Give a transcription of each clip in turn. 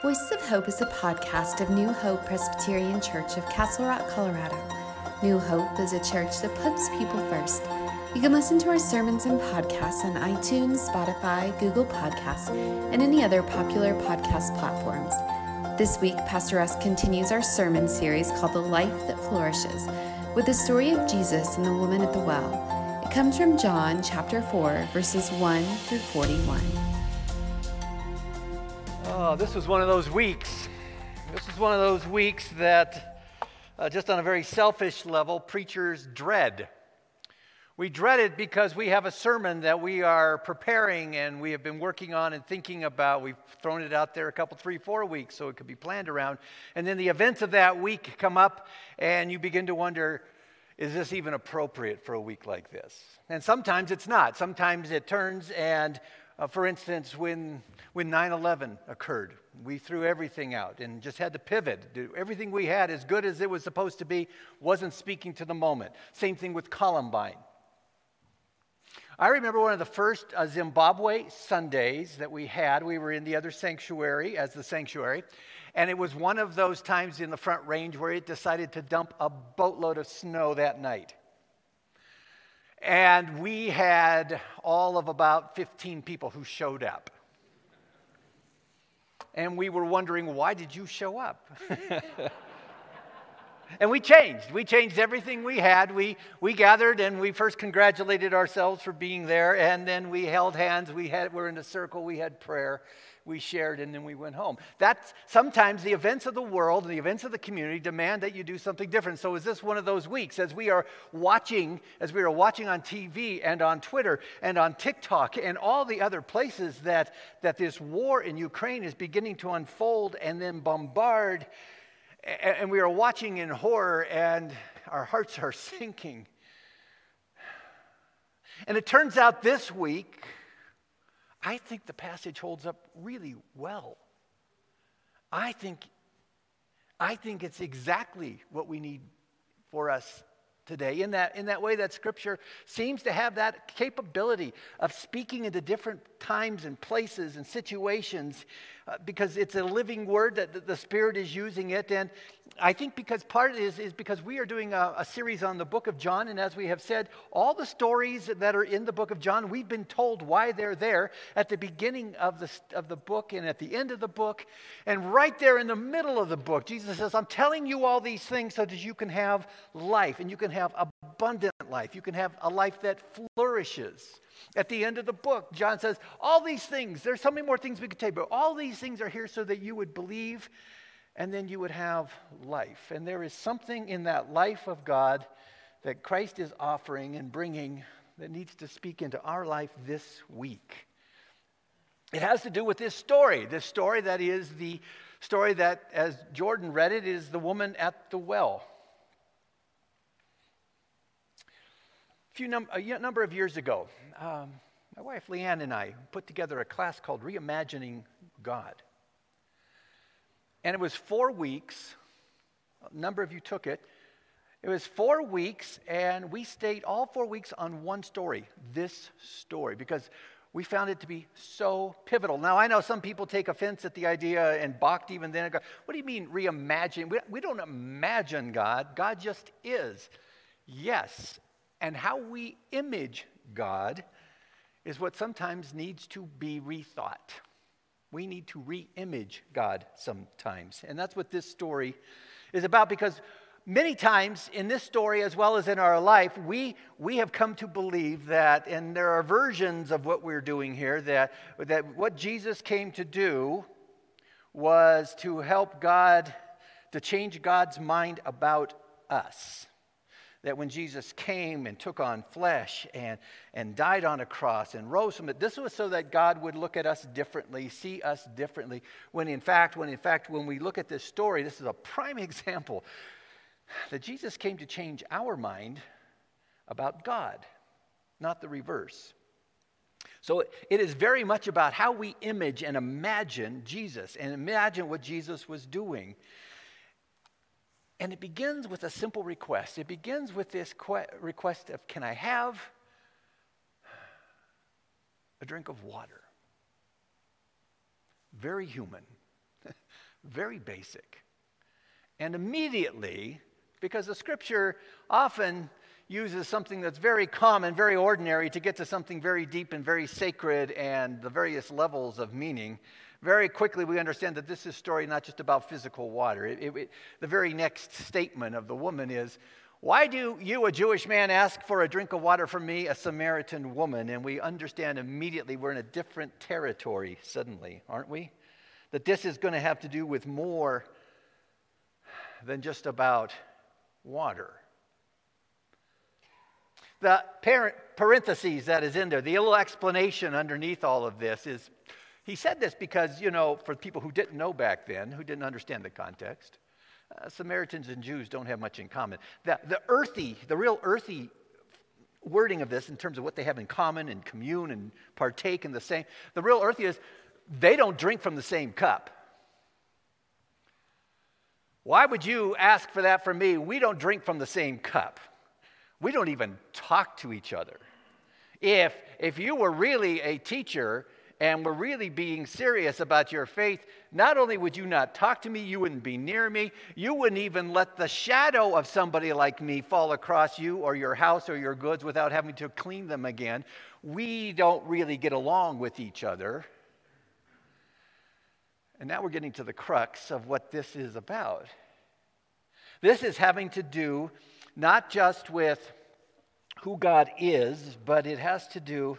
Voices of Hope is a podcast of New Hope Presbyterian Church of Castle Rock, Colorado. New Hope is a church that puts people first. You can listen to our sermons and podcasts on iTunes, Spotify, Google Podcasts, and any other popular podcast platforms. This week, Pastor Russ continues our sermon series called The Life That Flourishes with the story of Jesus and the woman at the well. It comes from John chapter 4, verses 1 through 41. Oh, this was one of those weeks. This is one of those weeks that, uh, just on a very selfish level, preachers dread. We dread it because we have a sermon that we are preparing and we have been working on and thinking about. We've thrown it out there a couple, three, four weeks so it could be planned around. And then the events of that week come up and you begin to wonder is this even appropriate for a week like this? And sometimes it's not. Sometimes it turns and uh, for instance, when, when 9 11 occurred, we threw everything out and just had to pivot. Everything we had, as good as it was supposed to be, wasn't speaking to the moment. Same thing with Columbine. I remember one of the first uh, Zimbabwe Sundays that we had. We were in the other sanctuary as the sanctuary, and it was one of those times in the front range where it decided to dump a boatload of snow that night. And we had all of about 15 people who showed up. And we were wondering, why did you show up? and we changed. We changed everything we had. We, we gathered and we first congratulated ourselves for being there. And then we held hands. We had, were in a circle. We had prayer we shared, and then we went home. That's sometimes the events of the world and the events of the community demand that you do something different. So, is this one of those weeks as we are watching, as we are watching on TV and on Twitter and on TikTok and all the other places that, that this war in Ukraine is beginning to unfold and then bombard, and we are watching in horror, and our hearts are sinking. And it turns out this week, I think the passage holds up really well. I think, I think it's exactly what we need for us today in that, in that way that scripture seems to have that capability of speaking into different times and places and situations uh, because it's a living word that the Spirit is using it. And I think because part of it is, is because we are doing a, a series on the book of John. And as we have said, all the stories that are in the book of John, we've been told why they're there at the beginning of the, of the book and at the end of the book. And right there in the middle of the book, Jesus says, I'm telling you all these things so that you can have life and you can have abundant life. You can have a life that flourishes. At the end of the book, John says, All these things, there's so many more things we could take, but all these things are here so that you would believe and then you would have life. And there is something in that life of God that Christ is offering and bringing that needs to speak into our life this week. It has to do with this story, this story that is the story that, as Jordan read it, is the woman at the well. Few num- a number of years ago, um, my wife Leanne and I put together a class called Reimagining God. And it was four weeks. A number of you took it. It was four weeks, and we stayed all four weeks on one story, this story, because we found it to be so pivotal. Now, I know some people take offense at the idea and balked even then. What do you mean reimagine? We, we don't imagine God, God just is. Yes, and how we image God is what sometimes needs to be rethought. We need to re image God sometimes. And that's what this story is about because many times in this story, as well as in our life, we, we have come to believe that, and there are versions of what we're doing here, that, that what Jesus came to do was to help God, to change God's mind about us that when Jesus came and took on flesh and, and died on a cross and rose from it, this was so that God would look at us differently, see us differently. When in fact, when in fact, when we look at this story, this is a prime example that Jesus came to change our mind about God, not the reverse. So it is very much about how we image and imagine Jesus and imagine what Jesus was doing. And it begins with a simple request. It begins with this que- request of, Can I have a drink of water? Very human, Very basic. And immediately, because the scripture often uses something that's very common, very ordinary, to get to something very deep and very sacred and the various levels of meaning, very quickly we understand that this is a story not just about physical water. It, it, it, the very next statement of the woman is, Why do you, a Jewish man, ask for a drink of water from me, a Samaritan woman? And we understand immediately we're in a different territory suddenly, aren't we? That this is going to have to do with more than just about water. The parentheses that is in there, the little explanation underneath all of this is he said this because, you know, for people who didn't know back then, who didn't understand the context, uh, Samaritans and Jews don't have much in common. The, the earthy, the real earthy wording of this in terms of what they have in common and commune and partake in the same, the real earthy is they don't drink from the same cup. Why would you ask for that from me? We don't drink from the same cup. We don't even talk to each other. If, if you were really a teacher and were really being serious about your faith, not only would you not talk to me, you wouldn't be near me, you wouldn't even let the shadow of somebody like me fall across you or your house or your goods without having to clean them again. We don't really get along with each other. And now we're getting to the crux of what this is about. This is having to do not just with who God is, but it has to do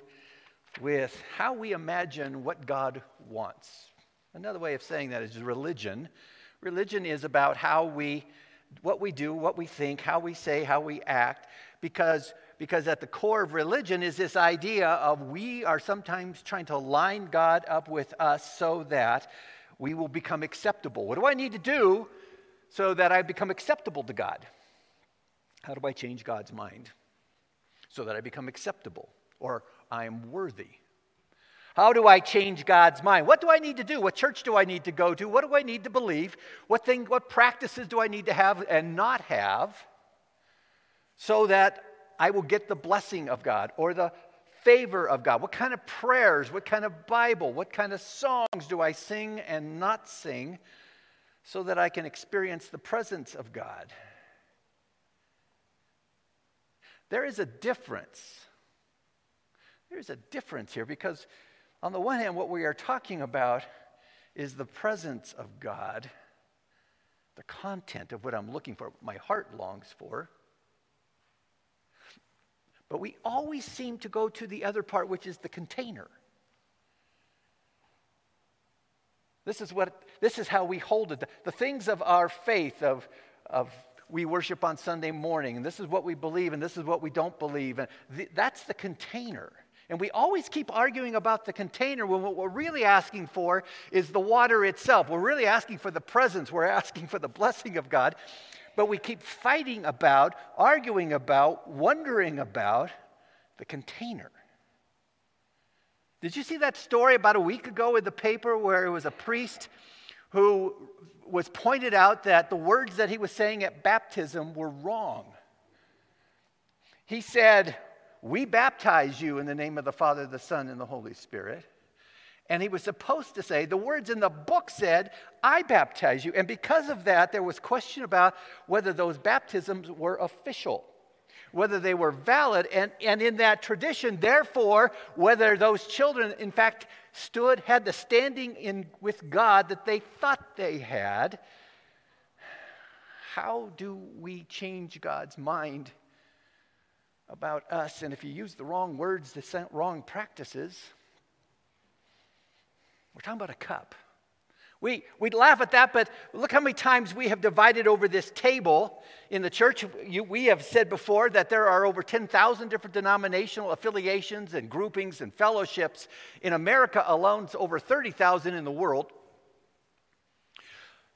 with how we imagine what God wants. Another way of saying that is religion. Religion is about how we, what we do, what we think, how we say, how we act, because, because at the core of religion is this idea of we are sometimes trying to line God up with us so that we will become acceptable. What do I need to do so that I become acceptable to God? How do I change God's mind so that I become acceptable or I am worthy? How do I change God's mind? What do I need to do? What church do I need to go to? What do I need to believe? What thing, what practices do I need to have and not have so that I will get the blessing of God or the favor of God? What kind of prayers, what kind of Bible, what kind of songs do I sing and not sing so that I can experience the presence of God? There is a difference. There's a difference here because, on the one hand, what we are talking about is the presence of God, the content of what I'm looking for, my heart longs for. But we always seem to go to the other part, which is the container. This is, what, this is how we hold it. The, things of our faith, of, of we worship on Sunday morning, and this is what we believe, and this is what we don't believe. And that's the container. And we always keep arguing about the container when what we're really asking for is the water itself. We're really asking for the presence, we're asking for the blessing of God but we keep fighting about, arguing about, wondering about the container. Did you see that story about a week ago in the paper where it was a priest who was pointed out that the words that he was saying at baptism were wrong? He said, We baptize you in the name of the Father, the Son, and the Holy Spirit. And he was supposed to say, the words in the book said, I baptize you. And because of that, there was question about whether those baptisms were official, whether they were valid. And, and in that tradition, therefore, whether those children, in fact, stood, had the standing in, with God that they thought they had. How do we change God's mind about us? And if you use the wrong words, the wrong practices, we're talking about a cup. We, we'd laugh at that, but look how many times we have divided over this table in the church. You, we have said before that there are over 10,000 different denominational affiliations and groupings and fellowships. In America alone, it's over 30,000 in the world.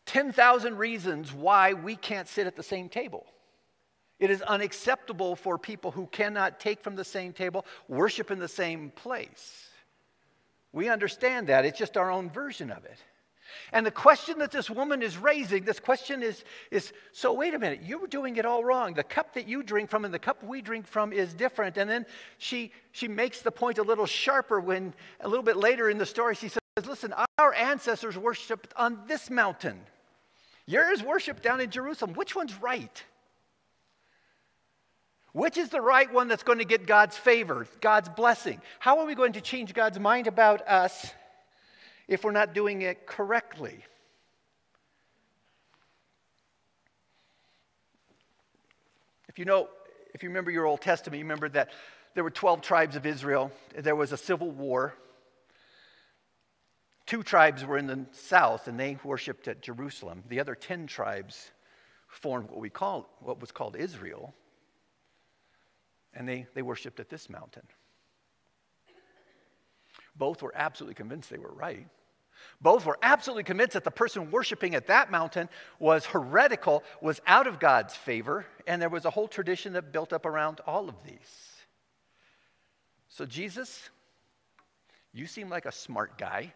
10,000 reasons why we can't sit at the same table. It is unacceptable for people who cannot take from the same table, worship in the same place. We understand that. It's just our own version of it. And the question that this woman is raising, this question is, is so wait a minute, you were doing it all wrong. The cup that you drink from and the cup we drink from is different. And then she, she makes the point a little sharper when a little bit later in the story she says, listen, our ancestors worshiped on this mountain. Yours worship down in Jerusalem. Which one's right? Which is the right one that's going to get God's favor, God's blessing? How are we going to change God's mind about us if we're not doing it correctly? If you know, if you remember your Old Testament, you remember that there were 12 tribes of Israel. There was a civil war. Two tribes were in the south and they worshiped at Jerusalem. The other 10 tribes formed what we call what was called Israel. And they, they worshiped at this mountain. Both were absolutely convinced they were right. Both were absolutely convinced that the person worshiping at that mountain was heretical, was out of God's favor, and there was a whole tradition that built up around all of these. So, Jesus, you seem like a smart guy.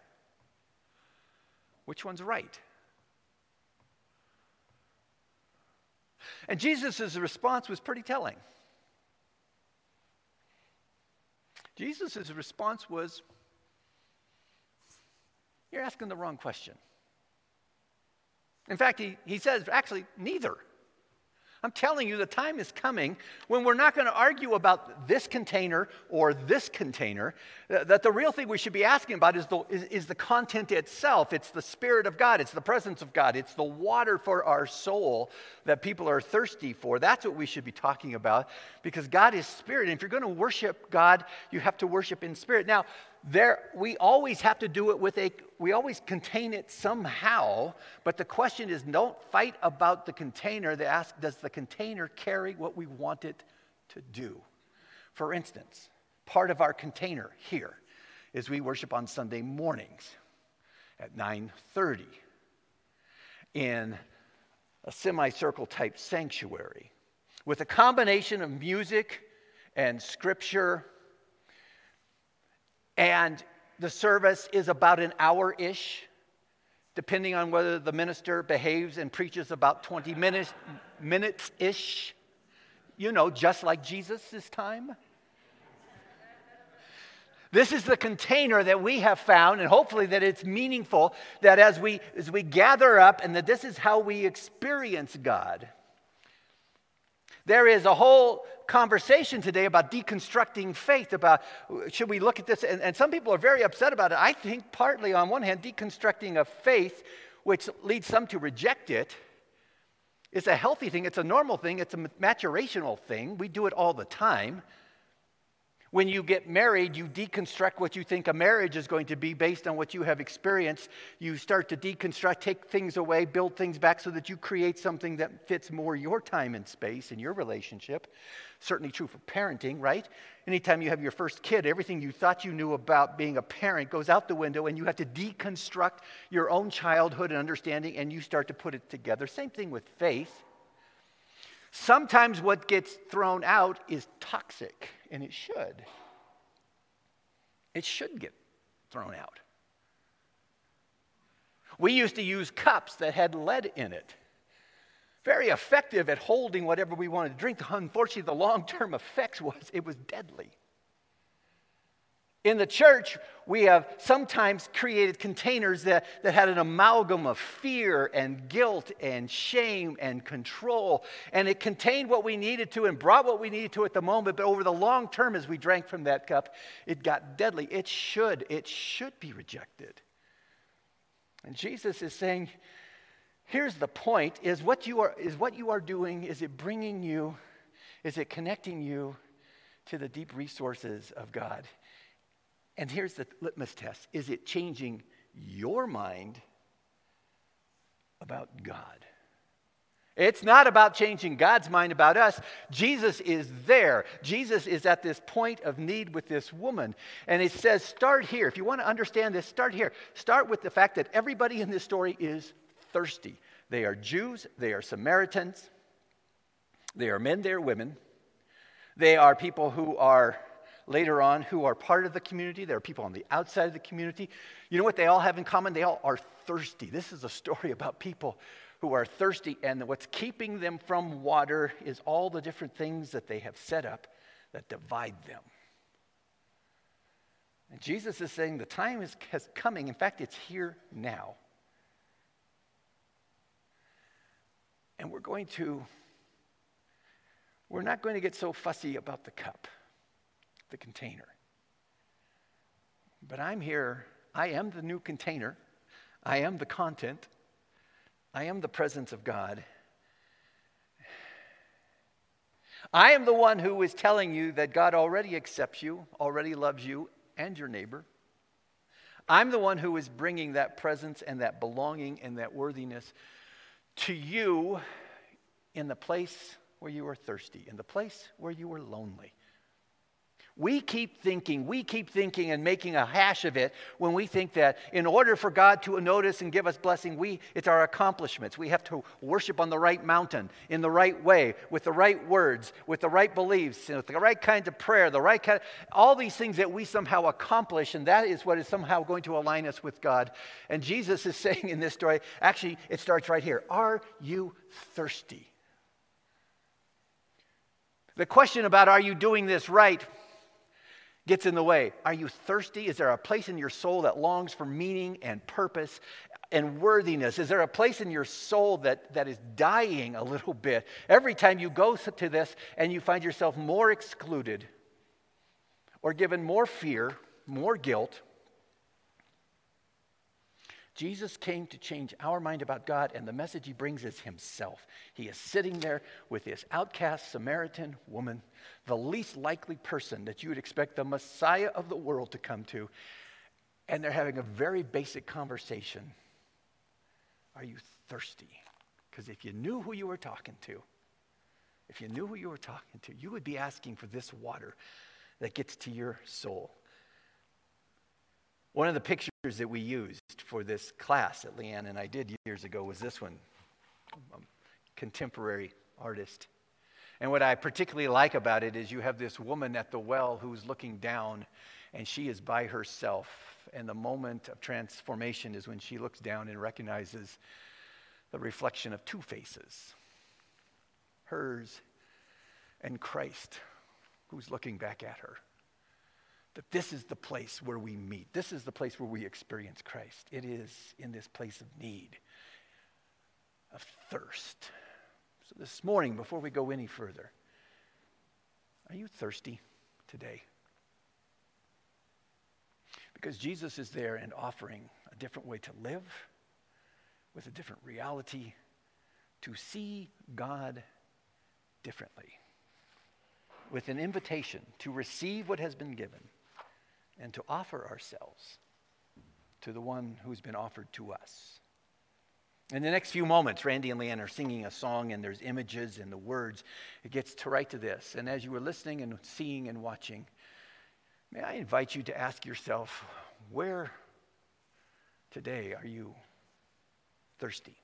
Which one's right? And Jesus' response was pretty telling. Jesus' response was, You're asking the wrong question. In fact, he, he says, actually, neither. I'm telling you, the time is coming when we're not going to argue about this container or this container. Uh, that the real thing we should be asking about is the, is, is, the content itself. It's the Spirit of God, it's the presence of God, it's the water for our soul that people are thirsty for. That's what we should be talking about because God is Spirit. And if you're going to worship God, you have to worship in Spirit. Now, there, we always have to do it with a, we always contain it somehow, but the question is don't fight about the container. They ask, does the container carry what we want it to do? For instance, part of our container here is we worship on Sunday mornings at 9:30 in a semicircle type sanctuary with a combination of music and scripture and the service is about an hour ish, depending on whether the minister behaves and preaches about 20 minutes minutes ish. You know, just like Jesus' this time. This is the container that we have found, and hopefully that it's meaningful that as we as we gather up and that this is how we experience God. There is a whole conversation today about deconstructing faith, about should we look at this? And, and, some people are very upset about it. I think partly, on one hand, deconstructing a faith, which leads some to reject it, is a healthy thing. It's a normal thing. It's a maturational thing. We do it all the time. When you get married, you deconstruct what you think a marriage is going to be based on what you have experienced. You start to deconstruct, take things away, build things back so that you create something that fits more your time and space and your relationship. Certainly true for parenting, right? Anytime you have your first kid, everything you thought you knew about being a parent goes out the window and you have to deconstruct your own childhood and understanding and you start to put it together. Same thing with faith. Sometimes what gets thrown out is toxic, and it should. It should get thrown out. We used to use cups that had lead in it. Very effective at holding whatever we wanted to drink. Unfortunately, the long term effects was it was deadly. In the church, we have sometimes created containers that, that had an amalgam of fear and guilt and shame and control. And it contained what we needed to and brought what we needed to at the moment. But over the long term, as we drank from that cup, it got deadly. It should, it should be rejected. And Jesus is saying, here's the point is what you are, is what you are doing, is it bringing you, is it connecting you to the deep resources of God? And here's the litmus test is it changing your mind about God? It's not about changing God's mind about us. Jesus is there. Jesus is at this point of need with this woman. And it says, start here. If you want to understand this, start here. Start with the fact that everybody in this story is thirsty. They are Jews, they are Samaritans, they are men, they are women. They are people who are later on who are part of the community. There are people on the outside of the community. You know what they all have in common? They all are thirsty. This is a story about people who are thirsty, and what's keeping them from water is all the different things that they have set up that divide them. And Jesus is saying the time is has coming. In fact, it's here now. And we're going to, we're not going to get so fussy about the cup, the container. But I'm here, I am the new container, I am the content, I am the presence of God. I am the one who is telling you that God already accepts you, already loves you, and your neighbor. I'm the one who is bringing that presence and that belonging and that worthiness to you in the place where you are thirsty, in the place where you are lonely, we keep thinking, we keep thinking and making a hash of it when we think that in order for God to notice and give us blessing, we, it's our accomplishments. We have to worship on the right mountain, in the right way, with the right words, with the right beliefs, with the right kinds of prayer, the right kind of, all these things that we somehow accomplish, and that is what is somehow going to align us with God. And Jesus is saying in this story, actually, it starts right here. Are you thirsty? The question about are you doing this right gets in the way. Are you thirsty? Is there a place in your soul that longs for meaning and purpose and worthiness? Is there a place in your soul that, that is dying a little bit every time you go to this and you find yourself more excluded or given more fear, more guilt? Jesus came to change our mind about God, and the message he brings is himself. He is sitting there with this outcast Samaritan woman, the least likely person that you would expect the Messiah of the world to come to, and they're having a very basic conversation. Are you thirsty? Because if you knew who you were talking to, if you knew who you were talking to, you would be asking for this water that gets to your soul. One of the pictures that we used for this class that Leanne and I did years ago was this one a contemporary artist. And what I particularly like about it is you have this woman at the well who's looking down, and she is by herself. And the moment of transformation is when she looks down and recognizes the reflection of two faces hers and Christ, who's looking back at her that this is the place where we meet. This is the place where we experience Christ. It is in this place of need, of thirst. So this morning, before we go any further, are you thirsty today? Because Jesus is there and offering a different way to live with a different reality, to see God differently, with an invitation to receive what has been given and to offer ourselves to the one who's been offered to us. In the next few moments, Randy and Leanne are singing a song, and there's images and the words. It gets to right to this. And as you were listening and seeing and watching, may I invite you to ask yourself, where today are you thirsty?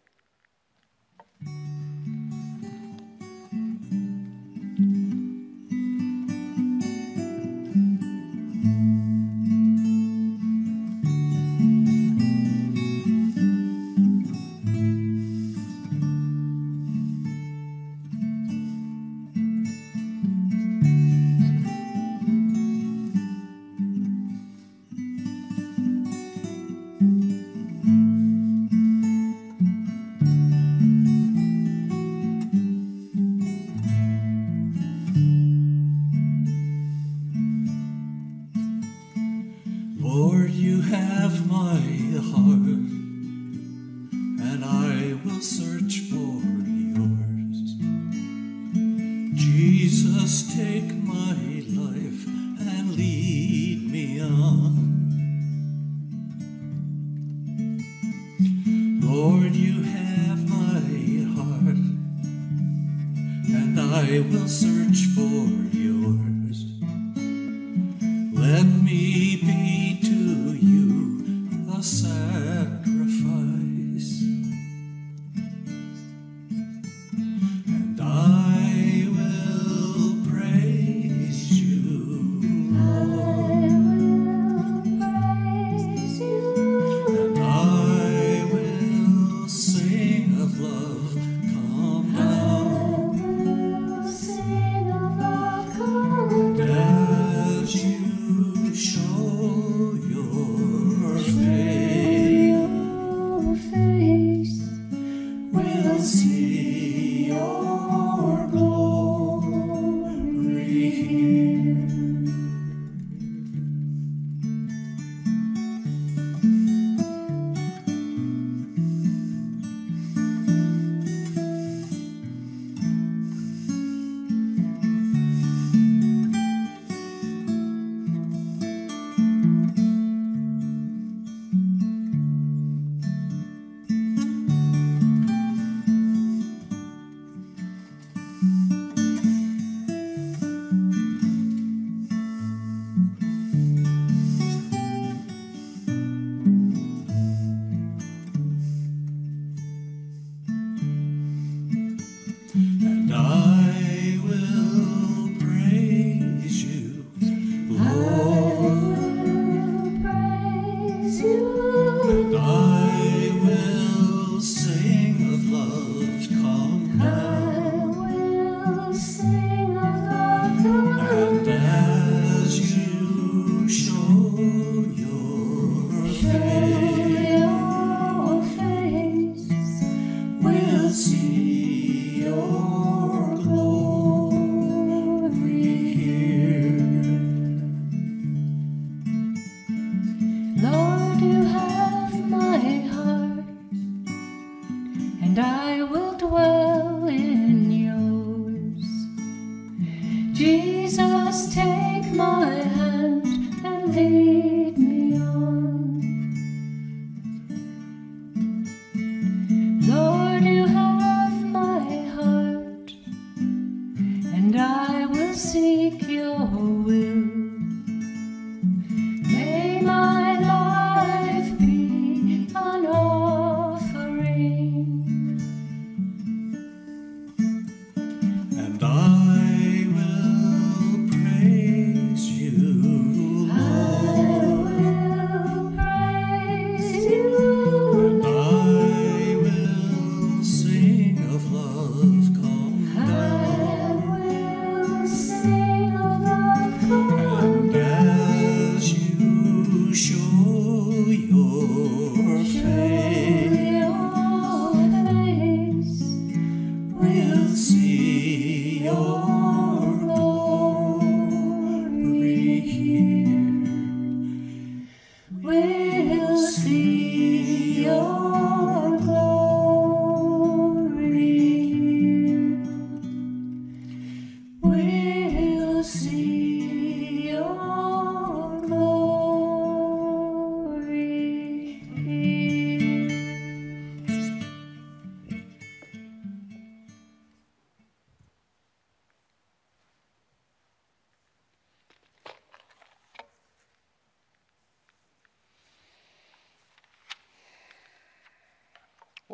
I will search for yours. Let me be.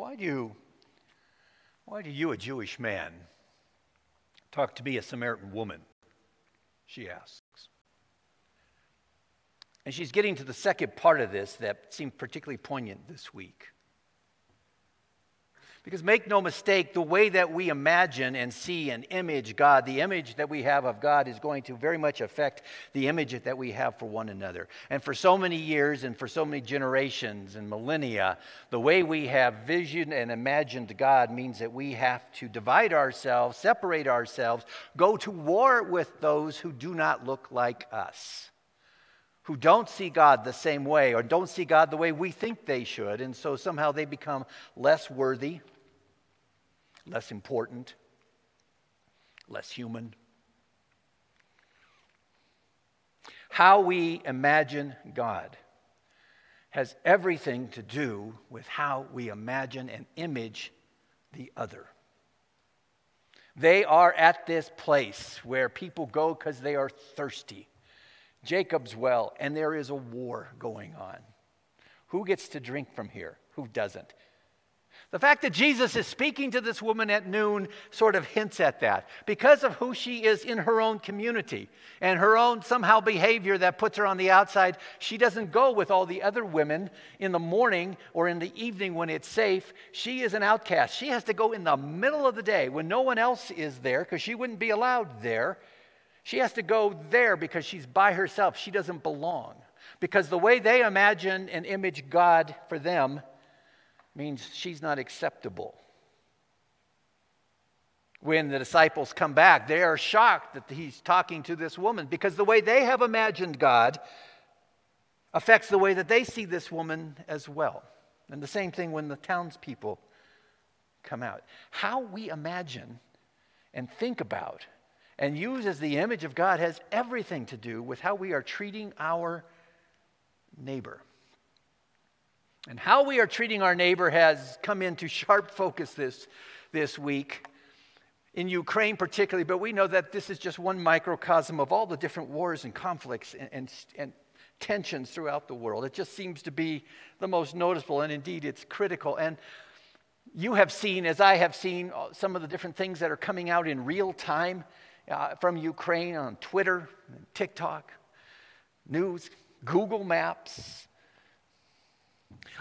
Why do you, why do you, a Jewish man, talk to me, a Samaritan woman? She asks. And she's getting to the second part of this that seemed particularly poignant this week. Because make no mistake, the way that we imagine and see and image God, the image that we have of God is going to very much affect the image that we have for one another. And for so many years and for so many generations and millennia, the way we have visioned and imagined God means that we have to divide ourselves, separate ourselves, go to war with those who do not look like us who don't see God the same way or don't see God the way we think they should, and so somehow they become less worthy, less important, less human. How we imagine God has everything to do with how we imagine and image the other. They are at this place where people go because they are thirsty. Jacob's well, and there is a war going on. Who gets to drink from here? Who doesn't? The fact that Jesus is speaking to this woman at noon sort of hints at that because of who she is in her own community and her own somehow behavior that puts her on the outside. She doesn't go with all the other women in the morning or in the evening when it's safe. She is an outcast. She has to go in the middle of the day when no one else is there because she wouldn't be allowed there. She has to go there because she's by herself. She doesn't belong. Because the way they imagine and image God for them means she's not acceptable. When the disciples come back, they are shocked that he's talking to this woman because the way they have imagined God affects the way that they see this woman as well. And the same thing when the townspeople come out. How we imagine and think about and use as the image of God has everything to do with how we are treating our neighbor. And how we are treating our neighbor has come into sharp focus this, this week in Ukraine, particularly, but we know that this is just one microcosm of all the different wars and conflicts and, and, and tensions throughout the world. It just seems to be the most noticeable, and indeed it's critical. And you have seen, as I have seen, uh, some of the different things that are coming out in real time uh, from Ukraine on Twitter, TikTok, news, Google Maps.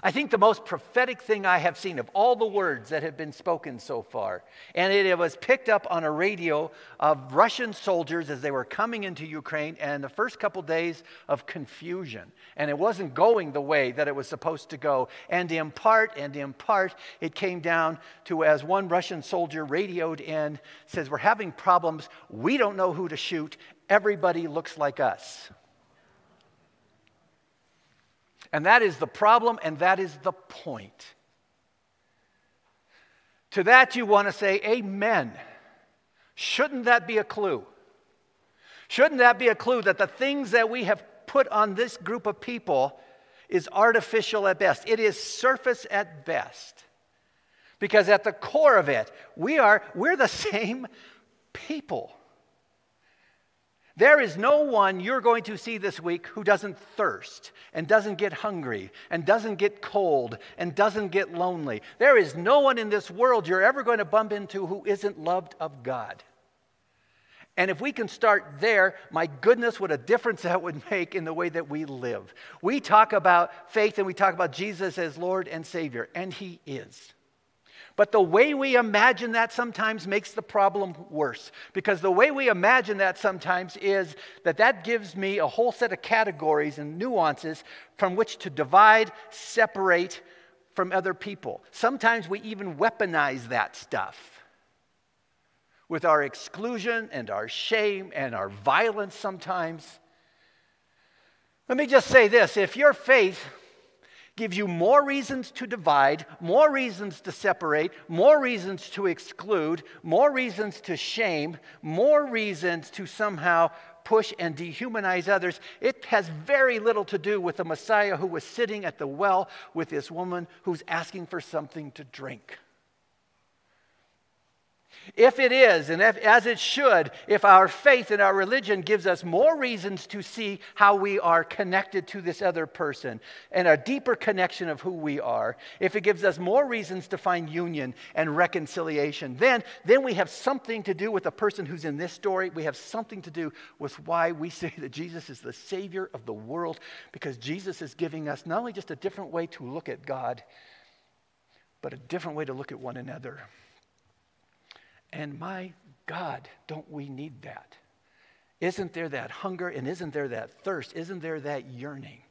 I think the most prophetic thing I have seen of all the words that have been spoken so far, and it, was picked up on a radio of Russian soldiers as they were coming into Ukraine, and the first couple days of confusion. And it wasn't going the way that it was supposed to go. And in part, and in part, it came down to as one Russian soldier radioed in, says, We're having problems. We don't know who to shoot. Everybody looks like us. And that is the problem, and that is the point. To that, you want to say, Amen. Shouldn't that be a clue? Shouldn't that be a clue that the things that we have put on this group of people is artificial at best? It is surface at best. Because at the core of it, we are, we're the same people. There is no one you're going to see this week who doesn't thirst and doesn't get hungry and doesn't get cold and doesn't get lonely. There is no one in this world you're ever going to bump into who isn't loved of God. And if we can start there, my goodness, what a difference that would make in the way that we live. We talk about faith and we talk about Jesus as Lord and Savior, and He is. But the way we imagine that sometimes makes the problem worse. Because the way we imagine that sometimes is that that gives me a whole set of categories and nuances from which to divide, separate from other people. Sometimes we even weaponize that stuff with our exclusion and our shame and our violence sometimes. Let me just say this if your faith gives you more reasons to divide, more reasons to separate, more reasons to exclude, more reasons to shame, more reasons to somehow push and dehumanize others. It has very little to do with the Messiah who was sitting at the well with this woman who's asking for something to drink. If it is, and if, as it should, if our faith and our religion gives us more reasons to see how we are connected to this other person and a deeper connection of who we are, if it gives us more reasons to find union and reconciliation, then, then we have something to do with the person who's in this story. We have something to do with why we say that Jesus is the Savior of the world, because Jesus is giving us not only just a different way to look at God, but a different way to look at one another. And my God, don't we need that? Isn't there that hunger and isn't there that thirst? Isn't there that yearning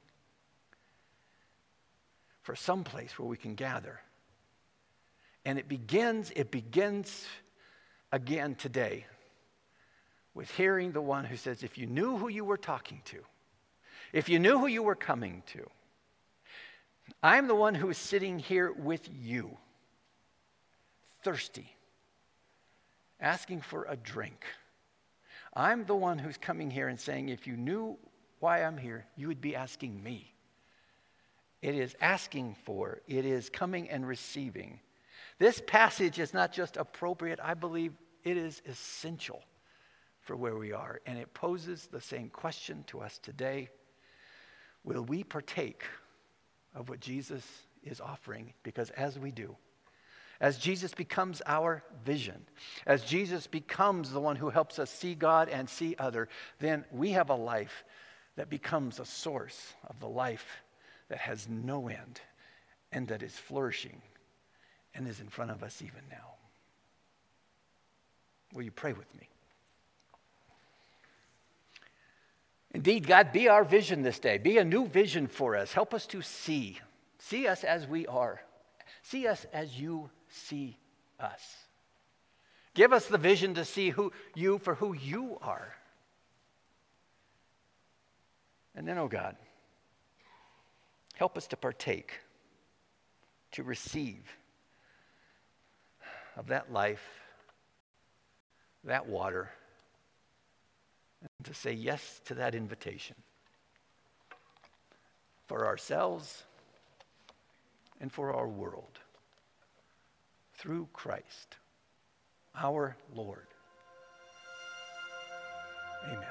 for some place where we can gather? And it begins, it begins again today with hearing the one who says, if you knew who you were talking to, if you knew who you were coming to, I'm the one who is sitting here with you, thirsty asking for a drink. I'm the one who's coming here and saying, if you knew why I'm here, you would be asking me. It is asking for, it is coming and receiving. This passage is not just appropriate, I believe it is essential for where we are. And it poses the same question to us today Will we partake of what Jesus is offering? Because as we do, as Jesus becomes our vision, as Jesus becomes the one who helps us see God and see other, then we have a life that becomes a source of the life that has no end and that is flourishing and is in front of us even now. Will you pray with me? Indeed, God, be our vision this day. Be a new vision for us. Help us to see. See us as we are. See us as you see us. Give us the vision to see who, you for who you are. And then, oh God, help us to partake, to receive of that life, that water, and to say yes to that invitation for ourselves and for our world through Christ, our Lord. Amen.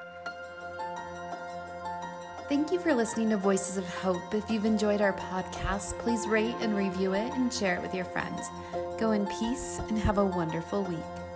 Thank you for listening to Voices of Hope. If you've enjoyed our podcast, please rate and review it and share it with your friends. Go in peace and have a wonderful week.